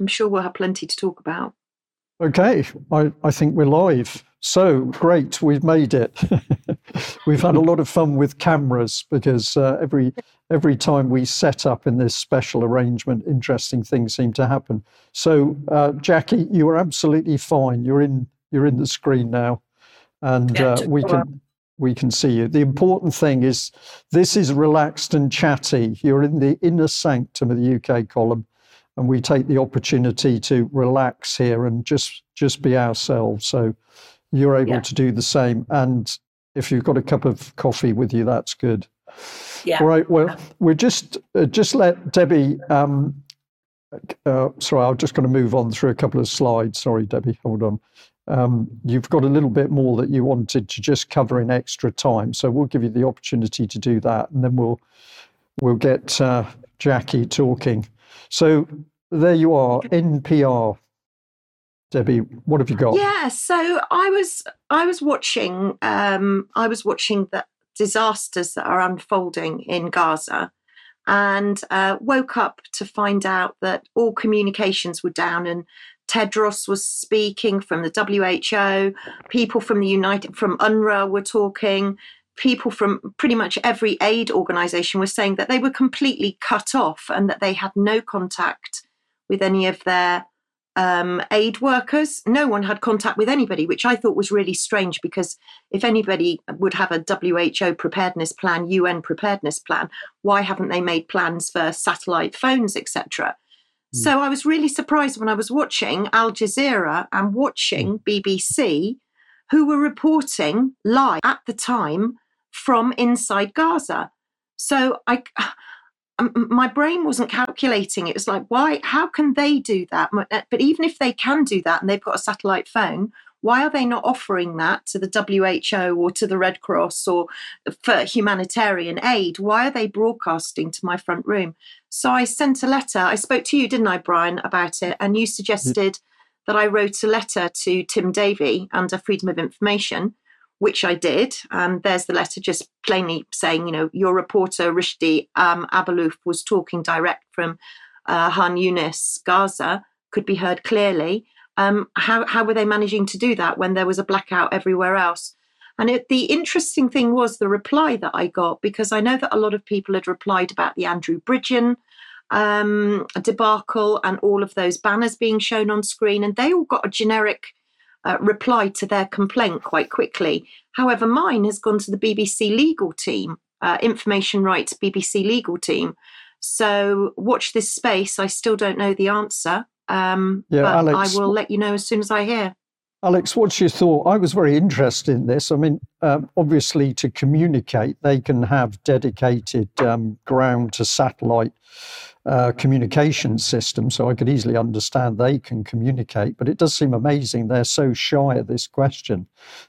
I'm sure we'll have plenty to talk about. Okay, I, I think we're live. So great, we've made it. we've had a lot of fun with cameras because uh, every every time we set up in this special arrangement, interesting things seem to happen. So, uh, Jacqui, you are absolutely fine. You're in you're in the screen now, and uh, we can we can see you. The important thing is this is relaxed and chatty. You're in the inner sanctum of the UK column, and we take the opportunity to relax here and just just be ourselves. So you're able yeah. to do the same. And if you've got a cup of coffee with you, that's good. Yeah. All right. Well, we're just uh, just let Debi. Um, uh, sorry, I'm just going to move on through a couple of slides. Sorry, Debi. Hold on. Um, you've got a little bit more that you wanted to just cover in extra time, so we'll give you the opportunity to do that, and then we'll we'll get uh, Jacqui talking. So there you are, NPR. Debi, what have you got? Yeah, so I was I was watching um, I was watching the disasters that are unfolding in Gaza, and uh, woke up to find out that all communications were down and Tedros was speaking from the WHO, people from the United from UNRWA were talking, people from pretty much every aid organization were saying that they were completely cut off and that they had no contact with any of their um, aid workers. No one had contact with anybody, which I thought was really strange because if anybody would have a WHO preparedness plan, UN preparedness plan, why haven't they made plans for satellite phones, etc.? Hmm. So I was really surprised when I was watching Al Jazeera and watching hmm. BBC, who were reporting live at the time from inside Gaza. So I, Um, my brain wasn't calculating. It was like, why? How can they do that? Uh, but even if they can do that and they've got a satellite phone, why are they not offering that to the WHO or to the Red Cross or uh, for humanitarian aid? Why are they broadcasting to my front room? So I sent a letter. I spoke to you, didn't I, Brian, about it? And you mm-hmm. suggested that I wrote a letter to Tim Davie under Freedom of Information, which I did. And there's the letter just plainly saying, you know, your reporter, Rushdi um, Abualouf, was talking direct from uh, Khan Younis, Gaza, could be heard clearly. Um, how, how were they managing to do that when there was a blackout everywhere else? And it, the interesting thing was the reply that I got, because I know that a lot of people had replied about the Andrew Bridgen um, debacle and all of those banners being shown on screen, and they all got a generic uh, reply to their complaint quite quickly. However, mine has gone to the BBC legal team, uh, information rights BBC legal team. So watch this space. I still don't know the answer. Um, yeah, but Alex, I will let you know as soon as I hear. Alex, what's your thought? I was very interested in this. I mean, um, obviously, to communicate, they can have dedicated um, ground to satellite uh, communication system, so I could easily understand they can communicate. But it does seem amazing they're so shy of this question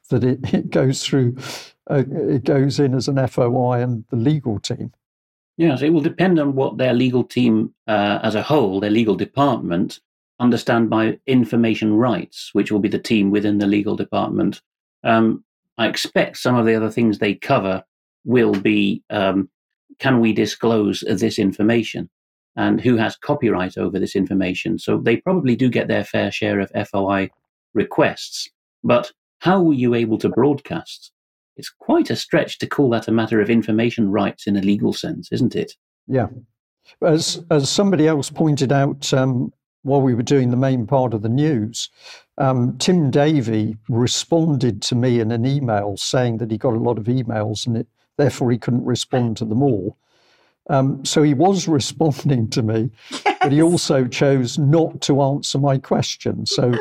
that it, it goes through, uh, it goes in as an FOI and the legal team. Yes, it will depend on what their legal team uh, as a whole, their legal department, understand by information rights, which will be the team within the legal department. Um, I expect some of the other things they cover will be um, can we disclose this information and who has copyright over this information? So they probably do get their fair share of FOI requests. But how were you able to broadcast? It's quite a stretch to call that a matter of information rights in a legal sense, isn't it? Yeah. As, as somebody else pointed out um, while we were doing the main part of the news, um, Tim Davie responded to me in an email saying that he got a lot of emails and it, therefore he couldn't respond to them all. Um, so he was responding to me, yes. but he also chose not to answer my question. So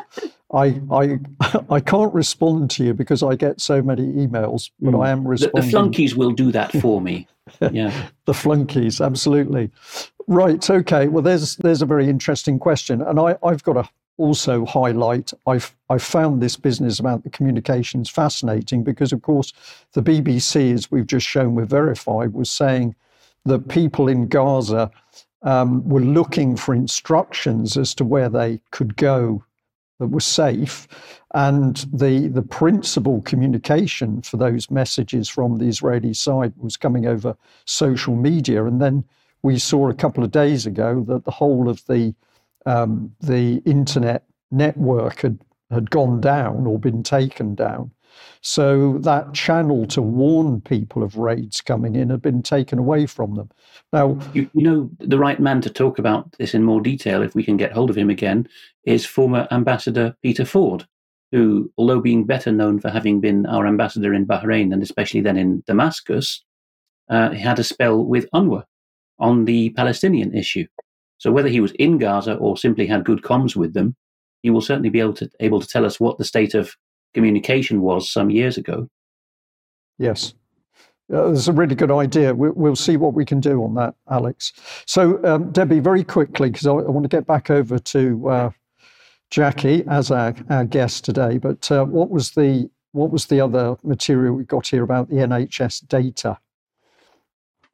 I, I, I can't respond to you because I get so many emails, but mm. I am responding. The, the flunkies will do that for me. Yeah, the flunkies, absolutely. Right. Okay. Well, there's there's a very interesting question, and I I've got to also highlight. I've I found this business about the communications fascinating because, of course, the BBC, as we've just shown with Verify, was saying that people in Gaza um, were looking for instructions as to where they could go that were safe. And the, the principal communication for those messages from the Israeli side was coming over social media. And then we saw a couple of days ago that the whole of the um, the internet network had, had gone down or been taken down. So that channel to warn people of raids coming in had been taken away from them. Now, you, you, know, the right man to talk about this in more detail, if we can get hold of him again, is former Ambassador Peter Ford, who, although being better known for having been our ambassador in Bahrain and especially then in Damascus, uh, had a spell with UNRWA on the Palestinian issue. So whether he was in Gaza or simply had good comms with them, he will certainly be able to able to tell us what the state of communication was some years ago. Yes. Uh, that's a really good idea. We, will see what we can do on that, Alex. So, um, Debi, very quickly, because I, I, want to get back over to uh, Jacqui as our, our guest today. But uh, what was the what was the other material we got here about the NHS data?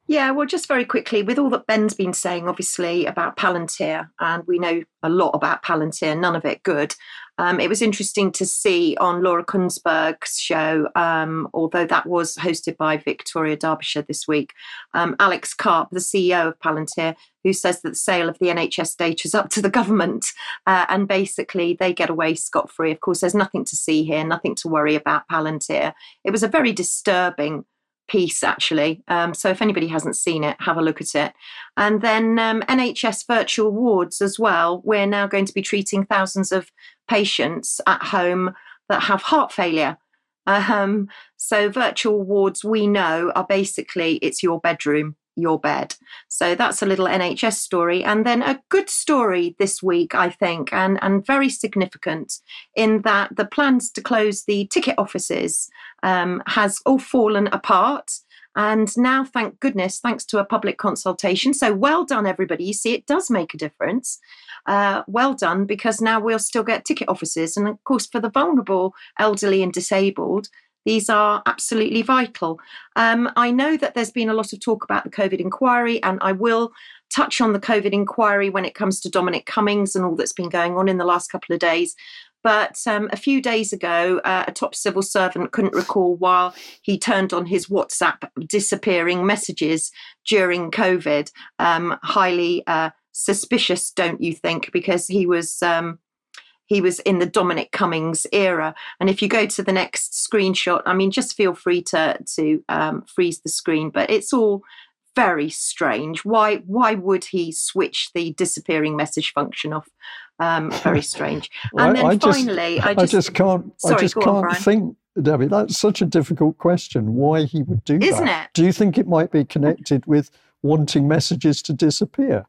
Yeah, well, just very quickly, with all that Ben's been saying, obviously, about Palantir, and we know a lot about Palantir, none of it good. Um, it was interesting to see on Laura Kuenssberg's show, um, although that was hosted by Victoria Derbyshire this week, um, Alex Karp, the CEO of Palantir, who says that the sale of the NHS data is up to the government uh, and basically they get away scot free. Of course, there's nothing to see here, nothing to worry about Palantir. It was a very disturbing piece actually. Um, so if anybody hasn't seen it, have a look at it. And then um, NHS virtual wards as well. We're now going to be treating thousands of patients at home that have heart failure. Um, so virtual wards we know are basically it's your bedroom your bed. So that's a little NHS story. And then a good story this week, I think, and, and very significant in that the plans to close the ticket offices um, has all fallen apart. And now, thank goodness, thanks to a public consultation. So well done, everybody. You see, it does make a difference. Uh, well done, because now we'll still get ticket offices. And of course, for the vulnerable, elderly, and disabled, these are absolutely vital. Um, I know that there's been a lot of talk about the COVID inquiry, and I will touch on the COVID inquiry when it comes to Dominic Cummings and all that's been going on in the last couple of days. But um, a few days ago, uh, a top civil servant couldn't recall while he turned on his WhatsApp disappearing messages during COVID. Um, highly uh, suspicious, don't you think? Because he was um, he was in the Dominic Cummings era. And if you go to the next screenshot, I mean, just feel free to to um, freeze the screen, but it's all very strange. Why why would he switch the disappearing message function off? Um, very strange. well, and then I finally, just, I, just, I just can't. Sorry, I just can't on, think. Debi, that's such a difficult question. Why he would do Isn't that? it? Do you think it might be connected with wanting messages to disappear?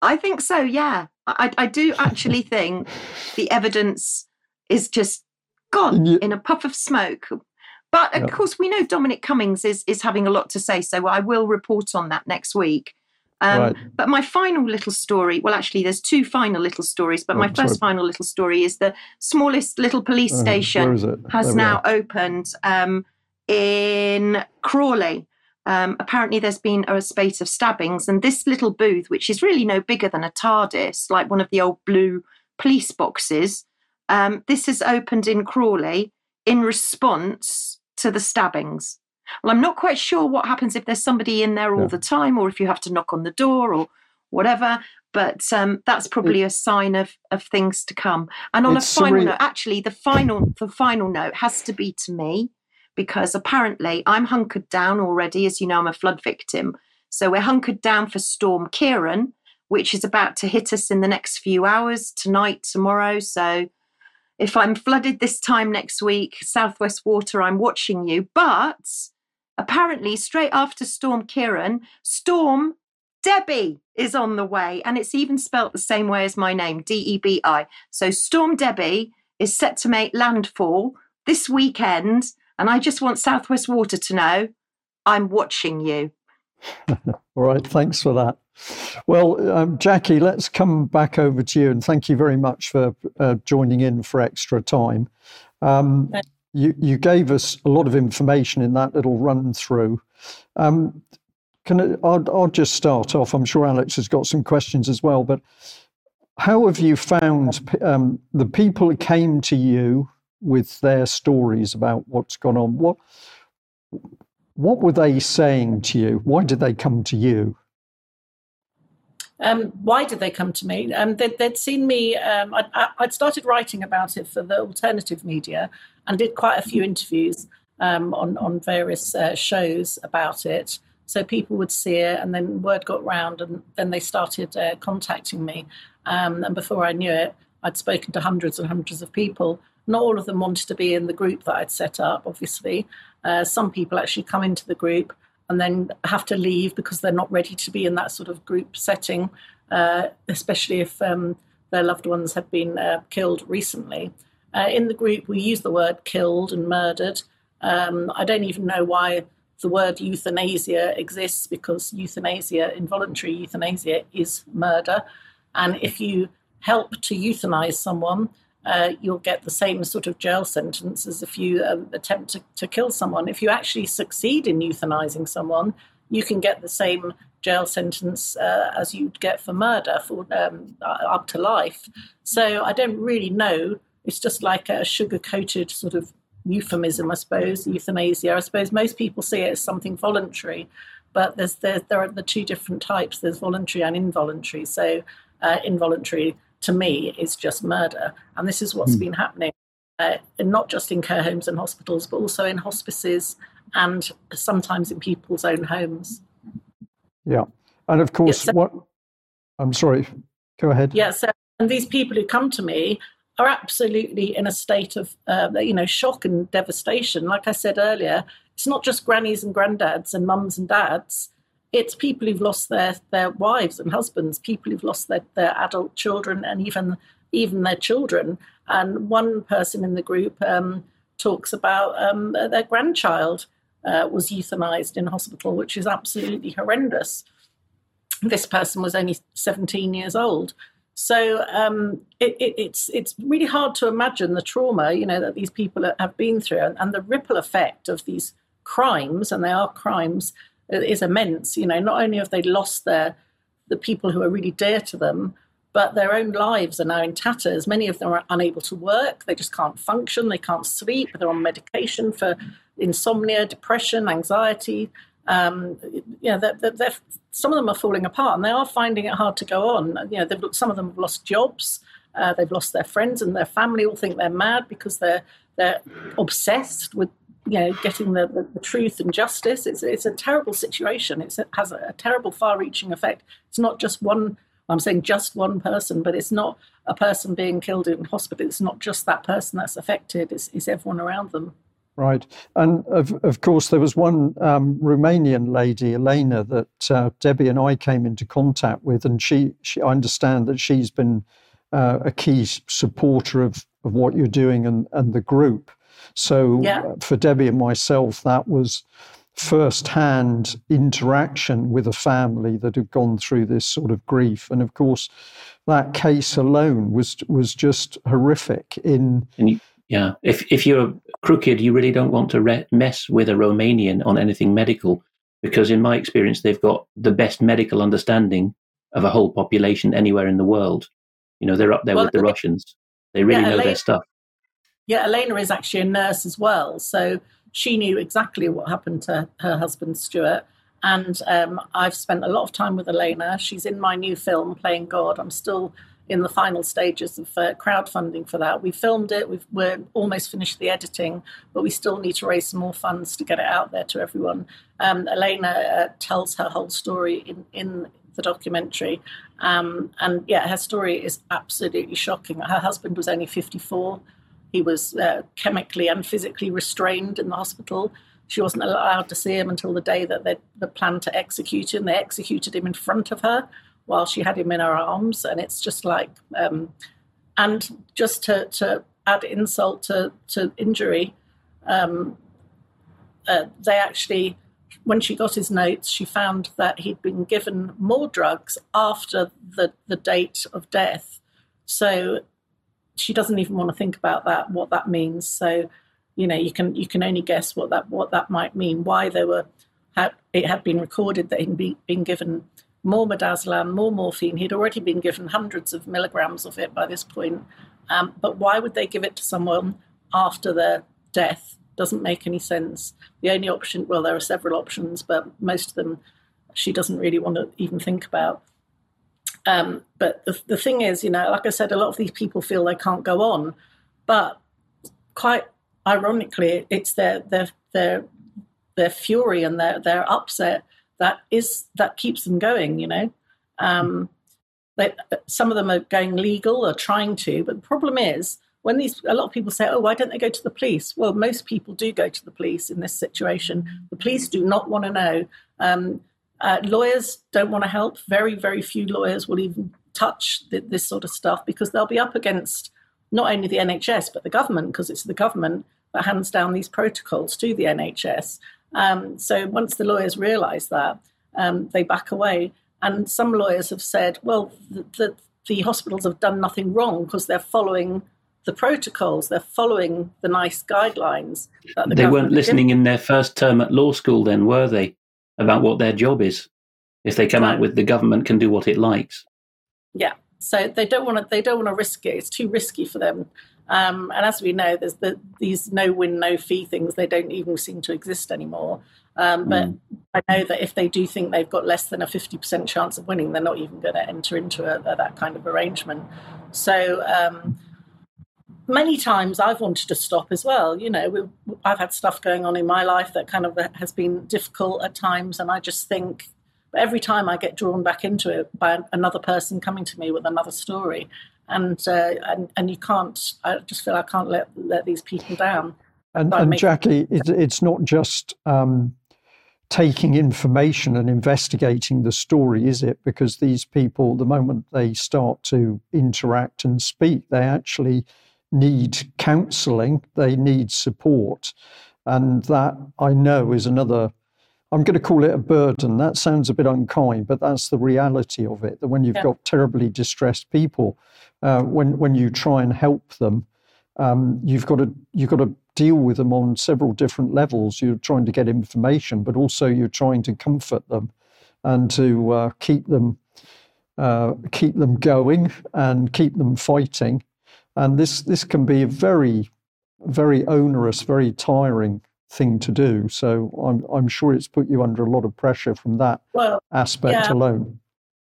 I think so. Yeah, I, I do actually think the evidence is just gone you, in a puff of smoke. But of yeah. course, we know Dominic Cummings is is having a lot to say, so I will report on that next week. Um, right. But my final little story, well, actually, there's two final little stories, but oh, my first sorry. final little story is the smallest little police uh, station has now opened um, in Crawley. Um, apparently, there's been a spate of stabbings, and this little booth, which is really no bigger than a TARDIS, like one of the old blue police boxes, um, this has opened in Crawley in response to the stabbings. Well, I'm not quite sure what happens if there's somebody in there all yeah. the time, or if you have to knock on the door, or whatever. But um, that's probably a sign of of things to come. And on a final surreal. note, actually, the final the final note has to be to me because apparently I'm hunkered down already. As you know, I'm a flood victim. So we're hunkered down for Storm Ciarán, which is about to hit us in the next few hours, tonight, tomorrow. So if I'm flooded this time next week, Southwest Water, I'm watching you. But apparently, straight after Storm Ciarán, Storm Debi is on the way. And it's even spelt the same way as my name, D E B I. So Storm Debi is set to make landfall this weekend and I just want Southwest Water to know I'm watching you. All right, thanks for that. Well, um, Jacqui, let's come back over to you, and thank you very much for uh, joining in for extra time. Um, you, you gave us a lot of information in that little run through. Um, can I, I'll, I'll just start off. I'm sure Alex has got some questions as well, but how have you found um, the people who came to you with their stories about what's gone on. What what were they saying to you? Why did they come to you? Um, why did they come to me? Um, they'd, they'd, seen me. Um, I'd, I'd, started writing about it for the alternative media and did quite a few interviews um, on on various uh, shows about it. So people would see it, and then word got round, and then they started uh, contacting me. Um, and before I knew it, I'd spoken to hundreds and hundreds of people. Not all of them wanted to be in the group that I'd set up, obviously. Uh, some people actually come into the group and then have to leave because they're not ready to be in that sort of group setting, uh, especially if um, their loved ones have been uh, killed recently. Uh, in the group, we use the word killed and murdered. Um, I don't even know why the word euthanasia exists because euthanasia, involuntary euthanasia, is murder. And if you help to euthanize someone, uh, you'll get the same sort of jail sentence as if you uh, attempt to, to kill someone. If you actually succeed in euthanizing someone, you can get the same jail sentence uh, as you'd get for murder for um, up to life. So I don't really know. It's just like a sugar coated sort of euphemism, I suppose, euthanasia. I suppose most people see it as something voluntary, but there's there, there are the two different types. There's voluntary and involuntary. So uh, involuntary to me is just murder. And this is what's mm. been happening, uh, not just in care homes and hospitals, but also in hospices and sometimes in people's own homes. Yeah. And of course, yeah, so, what I'm sorry, go ahead. Yeah. So, and these people who come to me are absolutely in a state of, uh, you know, shock and devastation. Like I said earlier, it's not just grannies and granddads and mums and dads it's people who've lost their, their wives and husbands, people who've lost their, their adult children and even even their children. And one person in the group um, talks about um, their grandchild uh, was euthanized in hospital, which is absolutely horrendous. This person was only 17 years old. So um, it, it, it's it's really hard to imagine the trauma you know that these people have been through and, and the ripple effect of these crimes, and they are crimes is immense. You know, not only have they lost their the people who are really dear to them, but their own lives are now in tatters. Many of them are unable to work. They just can't function. They can't sleep. They're on medication for insomnia, depression, anxiety. Um, you know, they're, they're, some of them are falling apart, and they are finding it hard to go on. You know, some of them have lost jobs. Uh, they've lost their friends and their family. All think they're mad because they're they're obsessed with you know, getting the, the, the, truth and justice. It's, it's a terrible situation. It has a, a terrible, far reaching effect. It's not just one, I'm saying just one person, but it's not a person being killed in hospital. It's not just that person that's affected, it's, it's everyone around them. Right. And of, of course, there was one um, Romanian lady, Elena, that uh, Debi and I came into contact with. And she, she I understand that she's been uh, a key supporter of, of what you're doing and, and the group. So yeah. Uh, for Debi and myself, that was first-hand interaction with a family that had gone through this sort of grief, and of course, that case alone was was just horrific. In you, yeah, if if you're crooked, you really don't want to re- mess with a Romanian on anything medical, because in my experience, they've got the best medical understanding of a whole population anywhere in the world. You know, they're up there well, with the Russians. They really yeah, know their stuff. Yeah, Elena is actually a nurse as well. So she knew exactly what happened to her husband, Stuart. And um, I've spent a lot of time with Elena. She's in my new film, Playing God. I'm still in the final stages of uh, crowdfunding for that. We filmed it, we've, we're almost finished the editing, but we still need to raise some more funds to get it out there to everyone. Um, Elena uh, tells her whole story in, in the documentary. Um, and yeah, her story is absolutely shocking. Her husband was only 54 he was uh, chemically and physically restrained in the hospital. She wasn't allowed to see him until the day that they the planned to execute him. They executed him in front of her while she had him in her arms, and it's just like, um, and just to, to add insult to, to injury, um, uh, they actually, when she got his notes, she found that he'd been given more drugs after the, the date of death. So she doesn't even want to think about that, what that means. So, you know, you can you can only guess what that what that might mean. Why there were had, it had been recorded that he'd be, been given more midazolam, more morphine. He'd already been given hundreds of milligrams of it by this point. Um, but why would they give it to someone after their death? Doesn't make any sense. The only option, well, there are several options, but most of them she doesn't really want to even think about. Um, but the, the thing is, you know, like I said, a lot of these people feel they can't go on, but quite ironically, it's their their their their fury and their their upset that is that keeps them going. You know, um, they, some of them are going legal or trying to, but the problem is when these a lot of people say, "Oh, why don't they go to the police?" Well, most people do go to the police in this situation. The police do not want to know. Um, uh, lawyers don't want to help. Very, very few lawyers will even touch th- this sort of stuff because they'll be up against not only the NHS but the government because it's the government that hands down these protocols to the NHS. Um, so once the lawyers realise that, um, they back away. And some lawyers have said, well, the, the, the hospitals have done nothing wrong because they're following the protocols, they're following the nice guidelines. The they weren't listening in their first term at law school, then, were they? About what their job is. If they come out with the government can do what it likes. Yeah. So they don't want to. They don't want to risk it. It's too risky for them. Um, and as we know, there's the, these no win, no fee things. They don't even seem to exist anymore. Um, but mm. I know that if they do think they've got less than a 50% chance of winning, they're not even going to enter into a, a, that kind of arrangement. So um, many times I've wanted to stop as well. You know, I've had stuff going on in my life that kind of has been difficult at times, and I just think every time I get drawn back into it by another person coming to me with another story, and uh, and, and you can't. I just feel I can't let let these people down. And, and Jacqui, it, it's not just um, taking information and investigating the story, is it? Because these people, the moment they start to interact and speak, they actually need counselling, they need support. And that I know is another, I'm going to call it a burden. That sounds a bit unkind, but that's the reality of it. That when you've yeah. got terribly distressed people, uh, when, when you try and help them, um, you've got to you've got to deal with them on several different levels. You're trying to get information, but also you're trying to comfort them and to uh, keep them uh, keep them going and keep them fighting. And this this can be a very very onerous, very tiring thing to do. So I'm I'm sure it's put you under a lot of pressure from that well, aspect yeah. alone.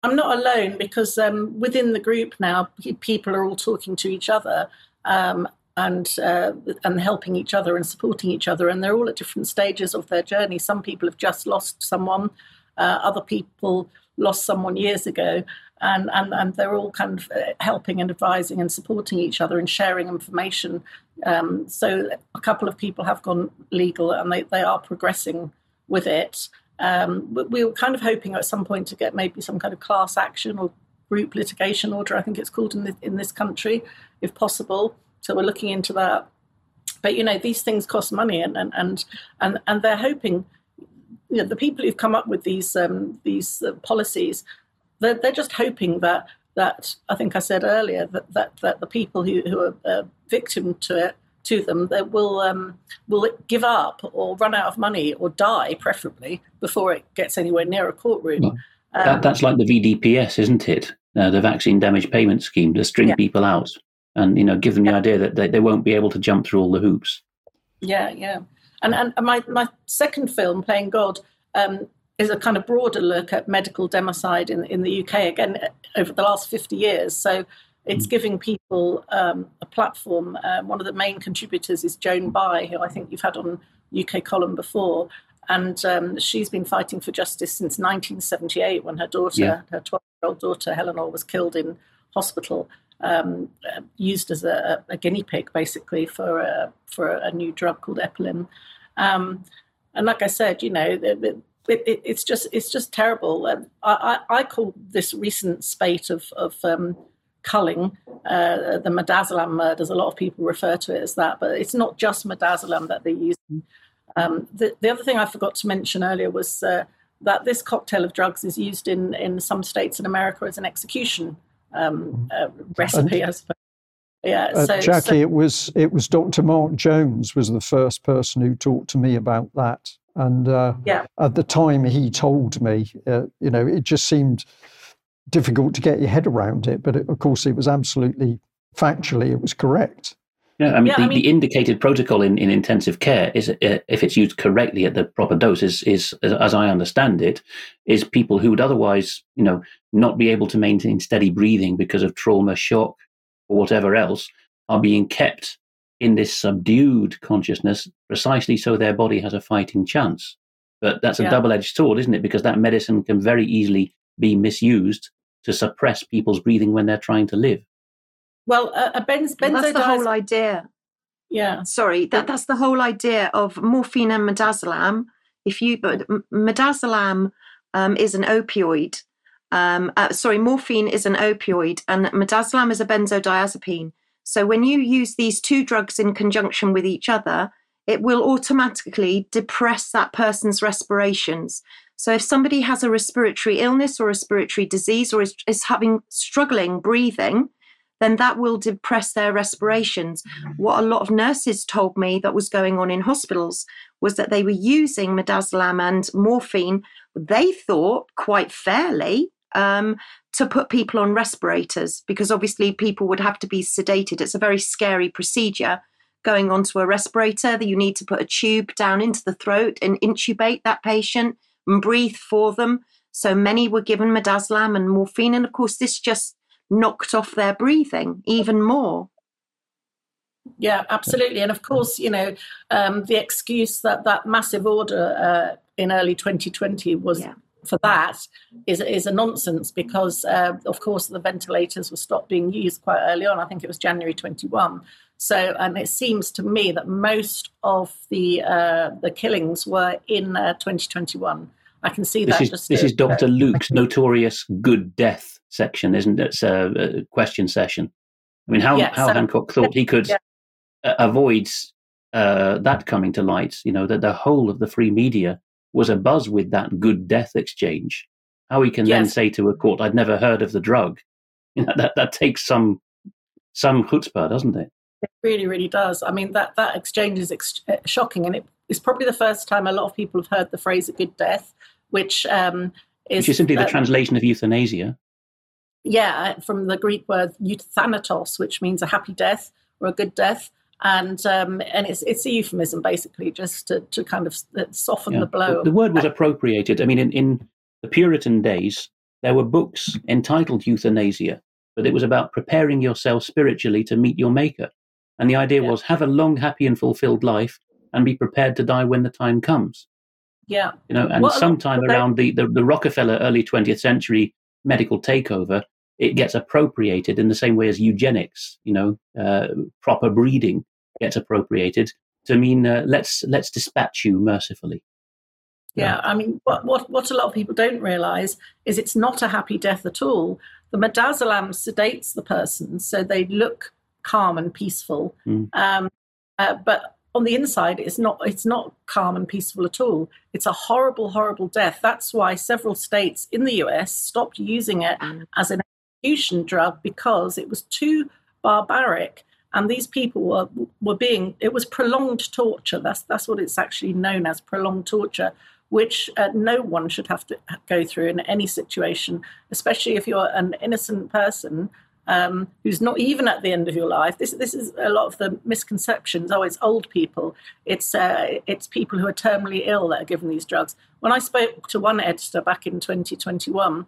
I'm not alone because um, within the group now, people are all talking to each other. Um, and uh, and helping each other and supporting each other. And they're all at different stages of their journey. Some people have just lost someone, uh, other people lost someone years ago, and, and, and they're all kind of uh, helping and advising and supporting each other and sharing information. Um, so a couple of people have gone legal and they, they are progressing with it. Um, we were kind of hoping at some point to get maybe some kind of class action or group litigation order, I think it's called in, the, in this country, if possible. So we're looking into that. But you know, these things cost money, and and and and, and they're hoping. You know, the people who've come up with these um, these uh, policies, they're, they're just hoping that that I think I said earlier that that, that the people who, who are uh, victim to it to them they will um, will give up or run out of money or die preferably before it gets anywhere near a courtroom. Well, that, um, that's like the VDPS, isn't it? Uh, the vaccine damage payment scheme to string yeah. people out and you know give them the idea that they, they won't be able to jump through all the hoops yeah yeah and and my my second film playing god um, is a kind of broader look at medical democide in in the uk again over the last 50 years so it's mm. giving people um, a platform. Um, one of the main contributors is Joan Bye, who I think you've had on UK column before, and um, she's been fighting for justice since 1978 when her daughter, yeah. her 12 year old daughter Eleanor, was killed in hospital um, used as a, a, guinea pig, basically, for a, for a new drug called Epilim. Um, and like I said, you know, it, it, it, it's just it's just terrible. I, I, I, call this recent spate of, of um, culling uh, the midazolam murders. A lot of people refer to it as that, but it's not just midazolam that they're using. Um, the, the, other thing I forgot to mention earlier was uh, that this cocktail of drugs is used in, in some states in America as an execution um, uh, recipe, and, I suppose. Yeah, uh, so, Jacqui, so, it was it was Dr. Mark Jones was the first person who talked to me about that, and uh, yeah. at the time he told me, uh, you know, it just seemed difficult to get your head around it, but it, of course it was absolutely factually it was correct. Yeah, I mean, yeah, the, I mean, the indicated protocol in, in intensive care is, uh, if it's used correctly at the proper dose, is, is, as I understand it, is people who would otherwise, you know, not be able to maintain steady breathing because of trauma, shock, or whatever else, are being kept in this subdued consciousness precisely so their body has a fighting chance. But that's a yeah. double edged sword, isn't it? Because that medicine can very easily be misused to suppress people's breathing when they're trying to live. Well, uh, a benz- benzo that's the whole idea. Yeah. Sorry, that, that's the whole idea of morphine and midazolam. If you, but midazolam um, is an opioid. Um, uh, sorry, morphine is an opioid, and midazolam is a benzodiazepine. So when you use these two drugs in conjunction with each other, it will automatically depress that person's respirations. So if somebody has a respiratory illness or respiratory disease or is, is having struggling breathing, then that will depress their respirations. What a lot of nurses told me that was going on in hospitals was that they were using midazolam and morphine, they thought quite fairly, um, to put people on respirators because obviously people would have to be sedated. It's a very scary procedure going onto a respirator that you need to put a tube down into the throat and intubate that patient and breathe for them. So many were given midazolam and morphine. And of course, this just knocked off their breathing even more. Yeah, absolutely. And of course, you know, um, the excuse that that massive order uh, in early 2020 was yeah. For that is, is a nonsense because, uh, of course, the ventilators were stopped being used quite early on. I think it was January 21. So, and it seems to me that most of the uh, the killings were in uh, 2021. I can see this that. Is, this is Dr. Luke's notorious good death section, isn't it? It's a, a question session. I mean, how, yeah, how so, Hancock thought he could yeah. avoid uh, that coming to light, you know, that the whole of the free media was a buzz with that good death exchange. How he can yes. then say to a court, I'd never heard of the drug. You know, that, that takes some some chutzpah, doesn't it? It really, really does. I mean, that, that exchange is ex- uh, shocking. And it is probably the first time a lot of people have heard the phrase a good death, which um, is. Which is simply uh, the translation of euthanasia. Yeah, from the Greek word euthanatos, which means a happy death or a good death. And um, and it's it's a euphemism basically, just to, to kind of uh, soften yeah. the blow. The, word was appropriated. I mean, in, in the Puritan days, there were books entitled euthanasia, but it was about preparing yourself spiritually to meet your maker. And the idea yeah. was have a long, happy, and fulfilled life and be prepared to die when the time comes. Yeah. You know, and sometime around the, the, the, Rockefeller early 20th century medical takeover, it gets appropriated in the same way as eugenics, you know, uh, proper breeding gets appropriated to mean uh, let's let's dispatch you mercifully. Yeah, I mean, what, what, what a lot of people don't realize is it's not a happy death at all. The midazolam sedates the person so they look calm and peaceful. Mm. Um, uh, but on the inside, it's not. It's not calm and peaceful at all. It's a horrible, horrible death. That's why several states in the U.S. stopped using it mm. as an execution drug because it was too barbaric and these people were were being it was prolonged torture that's that's what it's actually known as prolonged torture which uh, no one should have to go through in any situation especially if you're an innocent person um, who's not even at the end of your life. This this is a lot of the misconceptions. Oh, it's old people. It's uh, it's people who are terminally ill that are given these drugs. When I spoke to one editor back in 2021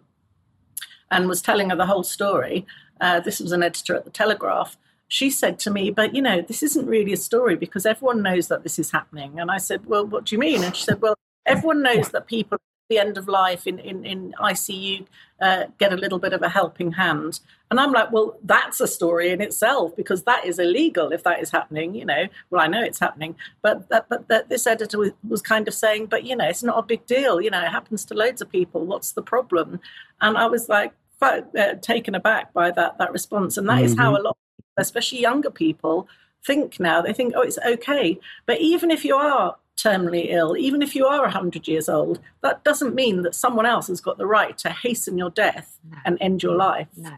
and was telling her the whole story, uh, this was an editor at the Telegraph. She said to me, "But you know, this isn't really a story because everyone knows that this is happening." And I said, "Well, what do you mean?" And she said, "Well." Everyone knows that people the end of life in, in, in ICU uh, get a little bit of a helping hand. And I'm like, well, that's a story in itself because that is illegal if that is happening, you know. Well, I know it's happening, but that, but that this editor was, kind of saying, but you know, it's not a big deal, you know, it happens to loads of people. What's the problem? And I was like, quite, uh, taken aback by that that response, and that mm-hmm. is how mm-hmm. a lot, especially younger people, think now. They think, oh, it's okay. But even if you are terminally ill, even if you are 100 years old, that doesn't mean that someone else has got the right to hasten your death no. and end your life. No.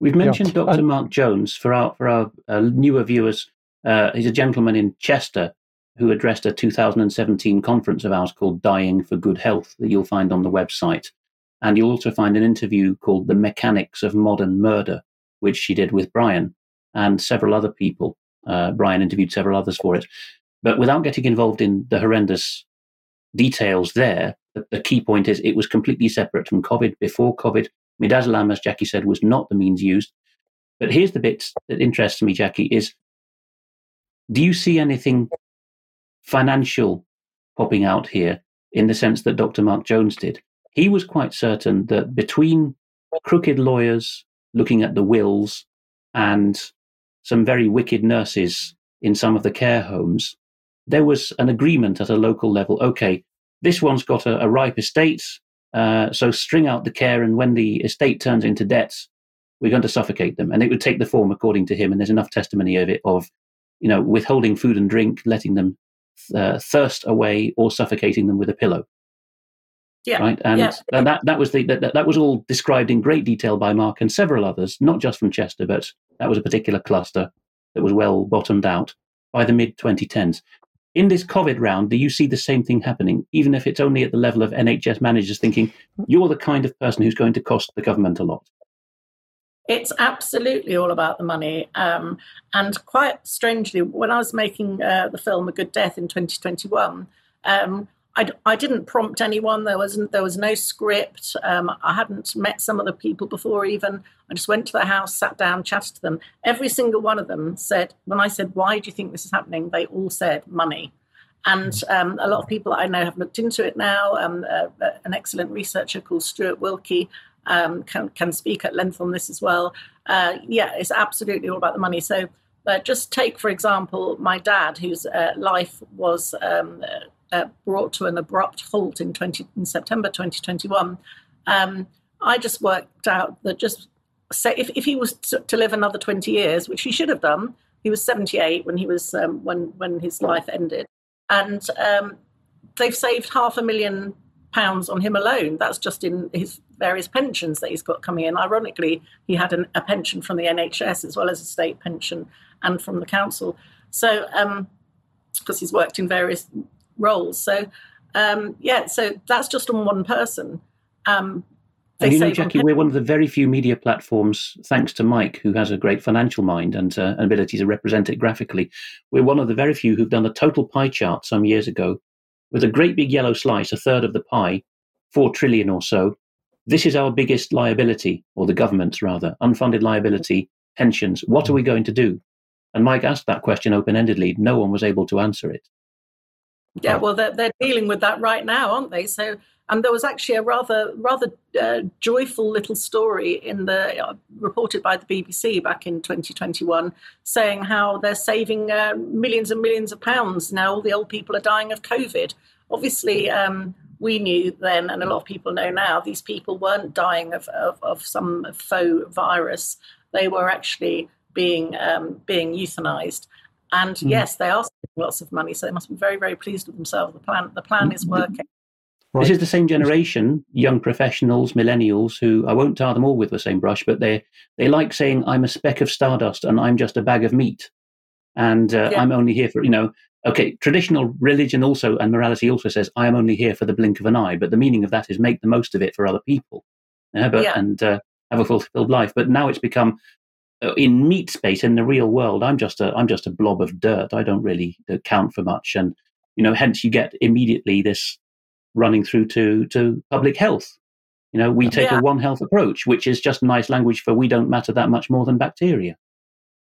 We've mentioned yeah. Dr. Mark Jones for our for our uh, newer viewers. Uh, he's a gentleman in Chester who addressed a 2017 conference of ours called "Dying for Good Health" that you'll find on the website, and you'll also find an interview called "The Mechanics of Modern Murder," which she did with Brian and several other people. Uh, Brian interviewed several others for it. But without getting involved in the horrendous details there, the, the key point is it was completely separate from COVID, before COVID, Midazolam, as Jacqui said, was not the means used. But here's the bit that interests me, Jacqui, is do you see anything financial popping out here in the sense that Dr. Mark Jones did? He was quite certain that between crooked lawyers looking at the wills and some very wicked nurses in some of the care homes, there was an agreement at a local level. Okay, this one's got a, a ripe estate, uh, so string out the care, and when the estate turns into debts, we're going to suffocate them. And it would take the form, according to him, and there's enough testimony of it, of you know, withholding food and drink, letting them uh, thirst away, or suffocating them with a pillow. Yeah. Right. And yeah. that, that was the, that, that was all described in great detail by Mark and several others, not just from Chester, but that was a particular cluster that was well bottomed out by the mid 2010s. In this COVID round, do you see the same thing happening, even if it's only at the level of NHS managers thinking you're the kind of person who's going to cost the government a lot? It's absolutely all about the money. Um, and quite strangely, when I was making uh, the film A Good Death in 2021, um, I, didn't prompt anyone. There was there was no script. Um, I hadn't met some of the people before. Even I just went to the house, sat down, chatted to them. Every single one of them said, when I said, "Why do you think this is happening?" They all said, "Money." And um, a lot of people I know have looked into it now. Um, uh, an excellent researcher called Stuart Wilkie um, can can speak at length on this as well. Uh, yeah, it's absolutely all about the money. So. Uh, just take, for example, my dad, whose uh, life was um, uh, brought to an abrupt halt in, 20, in September 2021, um, I just worked out that just say if, if he was to, live another 20 years, which he should have done, he was 78 when he was um, when when his life ended, and um, they've saved half a million pounds on him alone. That's just in his various pensions that he's got coming in. Ironically, he had an, a pension from the NHS as well as a state pension and from the council. So, because um, he's worked in various roles. So um, yeah, so that's just on one person. Um, and you know, Jacqui, we're one of the very few media platforms, thanks to Mike, who has a great financial mind and uh, an ability to represent it graphically. We're one of the very few who've done a total pie chart some years ago with a great big yellow slice, a third of the pie, four trillion or so. This is our biggest liability, or the government's rather, unfunded liability, pensions. What are we going to do? And Mike asked that question open endedly. No one was able to answer it. Yeah, well, they're, they're dealing with that right now, aren't they? So, and there was actually a rather rather uh, joyful little story in the uh, reported by the BBC back in 2021, saying how they're saving uh, millions and millions of pounds now. All the old people are dying of COVID. Obviously, um, we knew then, and a lot of people know now, these people weren't dying of, of, of some faux virus. They were actually being um, being euthanized. And mm. yes, they are spending lots of money, so they must be very, very pleased with themselves. The plan, the plan is working. Right. This is the same generation, young professionals, millennials, who I won't tar them all with the same brush, but they they like saying, "I'm a speck of stardust and I'm just a bag of meat," and uh, yeah. I'm only here for you know. Okay, traditional religion also and morality also says, "I am only here for the blink of an eye," but the meaning of that is make the most of it for other people, yeah, but, yeah. and uh, have a fulfilled life. But now it's become in meat space in the real world i'm just a i'm just a blob of dirt i don't really uh, count for much and you know hence you get immediately this running through to to public health you know we take yeah. a one health approach which is just nice language for we don't matter that much more than bacteria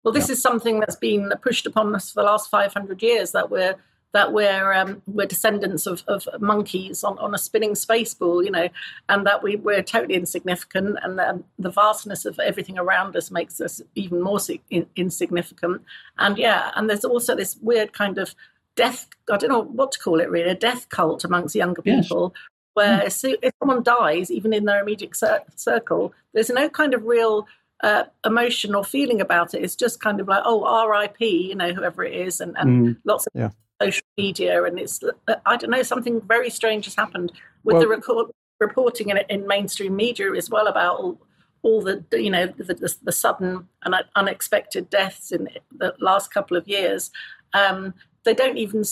well this yeah. is something that's been pushed upon us for the last 500 years that we're that we're um, we're descendants of, of monkeys on, on a spinning space ball, you know, and that we we're totally insignificant, and the, the vastness of everything around us makes us even more in, insignificant. And yeah, and there's also this weird kind of death. I don't know what to call it really, a death cult amongst younger people. Yes. Where mm. if someone dies, even in their immediate cir- circle, there's no kind of real uh, emotion or feeling about it. It's just kind of like, oh, R.I.P. You know, whoever it is, and, and mm, lots of yeah social media, and it's I don't know something very strange has happened with well, the record, reporting in, in mainstream media as well about all, all the you know the, the, the, sudden and unexpected deaths in the last couple of years. Um, they don't even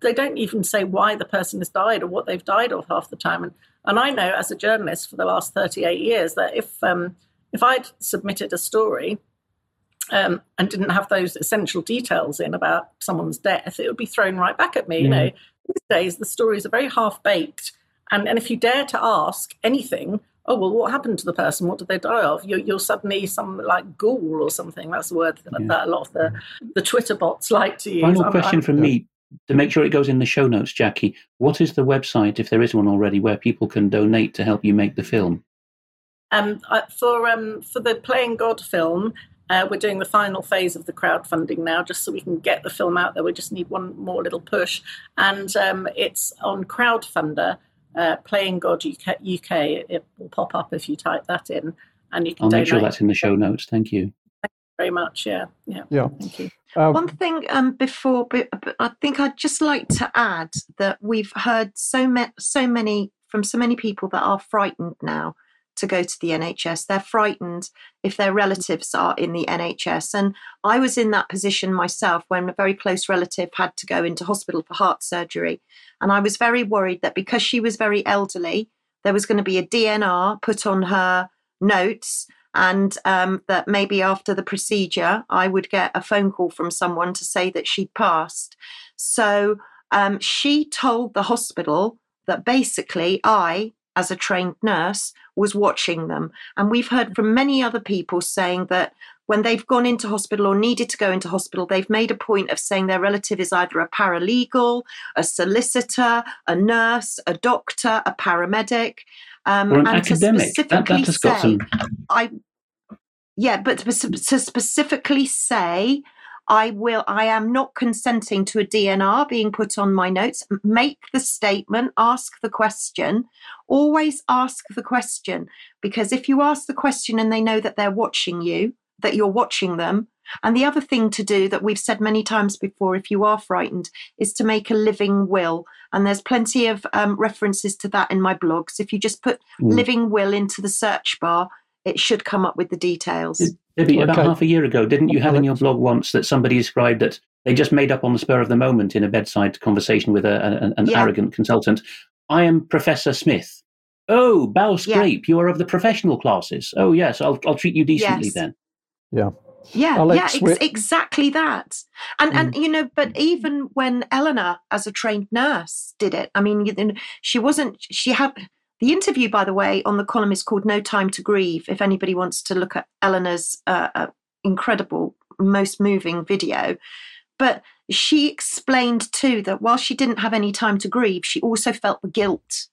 they don't even say why the person has died or what they've died of half the time. And and I know as a journalist for the last thirty eight years that if um, if I'd submitted a story um, and didn't have those essential details in about someone's death, it would be thrown right back at me. Mm. You know, these days the stories are very half baked, and and if you dare to ask anything, oh well what happened to the person what did they die of you're, you're suddenly some like ghoul or something that's the word that, yeah. that a lot of the the twitter bots like to use final I'm, question I'm, from I'm, me to make sure it goes in the show notes jackie what is the website if there is one already where people can donate to help you make the film um, for um, for the playing god film uh, we're doing the final phase of the crowdfunding now, just so we can get the film out there. We just need one more little push, and um, it's on Crowdfunder, uh, Playing God UK, UK. It will pop up if you type that in, and you can. I'll make sure that's in the show notes. Thank you. Thank you very much. Yeah, yeah. Yeah. Thank you. Um, One thing um, before, I think I'd just like to add that we've heard so, ma- so many from so many people that are frightened now to go to the NHS. They're frightened if their relatives are in the NHS. And I was in that position myself when a very close relative had to go into hospital for heart surgery. And I was very worried that because she was very elderly, there was going to be a DNR put on her notes. And um, that maybe after the procedure, I would get a phone call from someone to say that she'd passed. So um, she told the hospital that basically I as a trained nurse was watching them. And we've heard from many other people saying that when they've gone into hospital or needed to go into hospital, they've made a point of saying their relative is either a paralegal, a solicitor, a nurse, a doctor, a paramedic. Um, or an and academic. To specifically that, that say, some... I, yeah, but to specifically say I will, I am not consenting to a DNR being put on my notes. Make the statement, ask the question. Always ask the question because if you ask the question and they know that they're watching you, that you're watching them. And the other thing to do that we've said many times before, if you are frightened, is to make a living will. And there's plenty of um, references to that in my blogs. If you just put mm. living will into the search bar, it should come up with the details. Debi, okay. about half a year ago, didn't you have in your blog once that somebody described that they just made up on the spur of the moment in a bedside conversation with a, a, an yeah. arrogant consultant? I am Professor Smith. Oh, bow scrape, yeah. you are of the professional classes. Oh, yes, I'll, I'll treat you decently yes. then. Yeah. Yeah, Alex, yeah, ex- exactly that. And mm. and you know, but even when Eleanor, as a trained nurse, did it, I mean, she wasn't. She had the interview, by the way, on the column is called No Time to Grieve. If anybody wants to look at Eleanor's uh, uh, incredible, most moving video. But she explained too that while she didn't have any time to grieve, she also felt the guilt.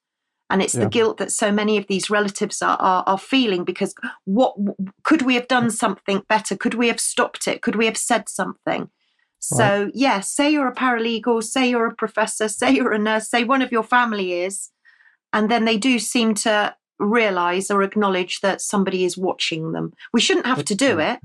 And it's yeah. the guilt that so many of these relatives are, are, are feeling because what could we have done something better? Could we have stopped it? Could we have said something? So, right. yes, yeah, say you're a paralegal, say you're a professor, say you're a nurse, say one of your family is, and then they do seem to realize or acknowledge that somebody is watching them. We shouldn't have to do it.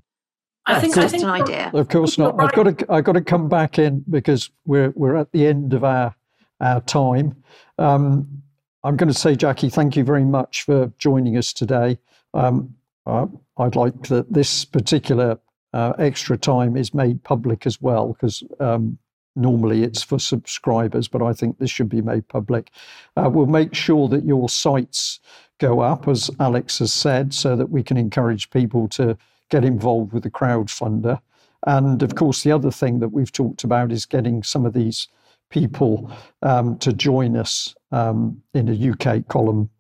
I think that's an idea. Of course not. I've got to. I've got to come back in because we're we're at the end of our our time. Um, I'm going to say, Jacqui, thank you very much for joining us today. Um, uh, I'd like that this particular uh, extra time is made public as well because um, Normally it's for subscribers, but I think this should be made public. Uh, we'll make sure that your sites go up, as Alex has said, so that we can encourage people to get involved with the crowdfunder. And of course, the other thing that we've talked about is getting some of these people um, to join us um, in a UK column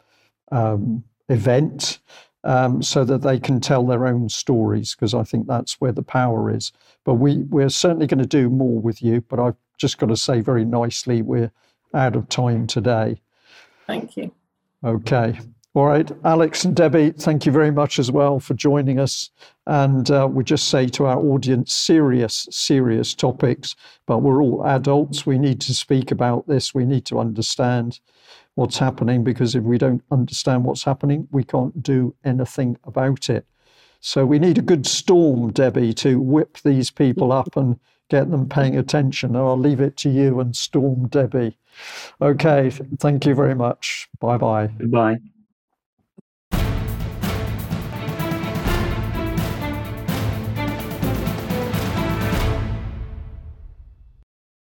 um, event um, so that they can tell their own stories, because I think that's where the power is. But we, we're certainly going to do more with you, but I've just got to say very nicely, we're out of time today. Thank you. Okay. All right, Alex and Debi, thank you very much as well for joining us. And uh, we just say to our audience, serious, serious topics, but we're all adults. We need to speak about this. We need to understand what's happening because if we don't understand what's happening, we can't do anything about it. So we need a good storm, Debi, to whip these people up and get them paying attention. And I'll leave it to you and storm Debi. Okay, thank you very much. Bye bye. Goodbye.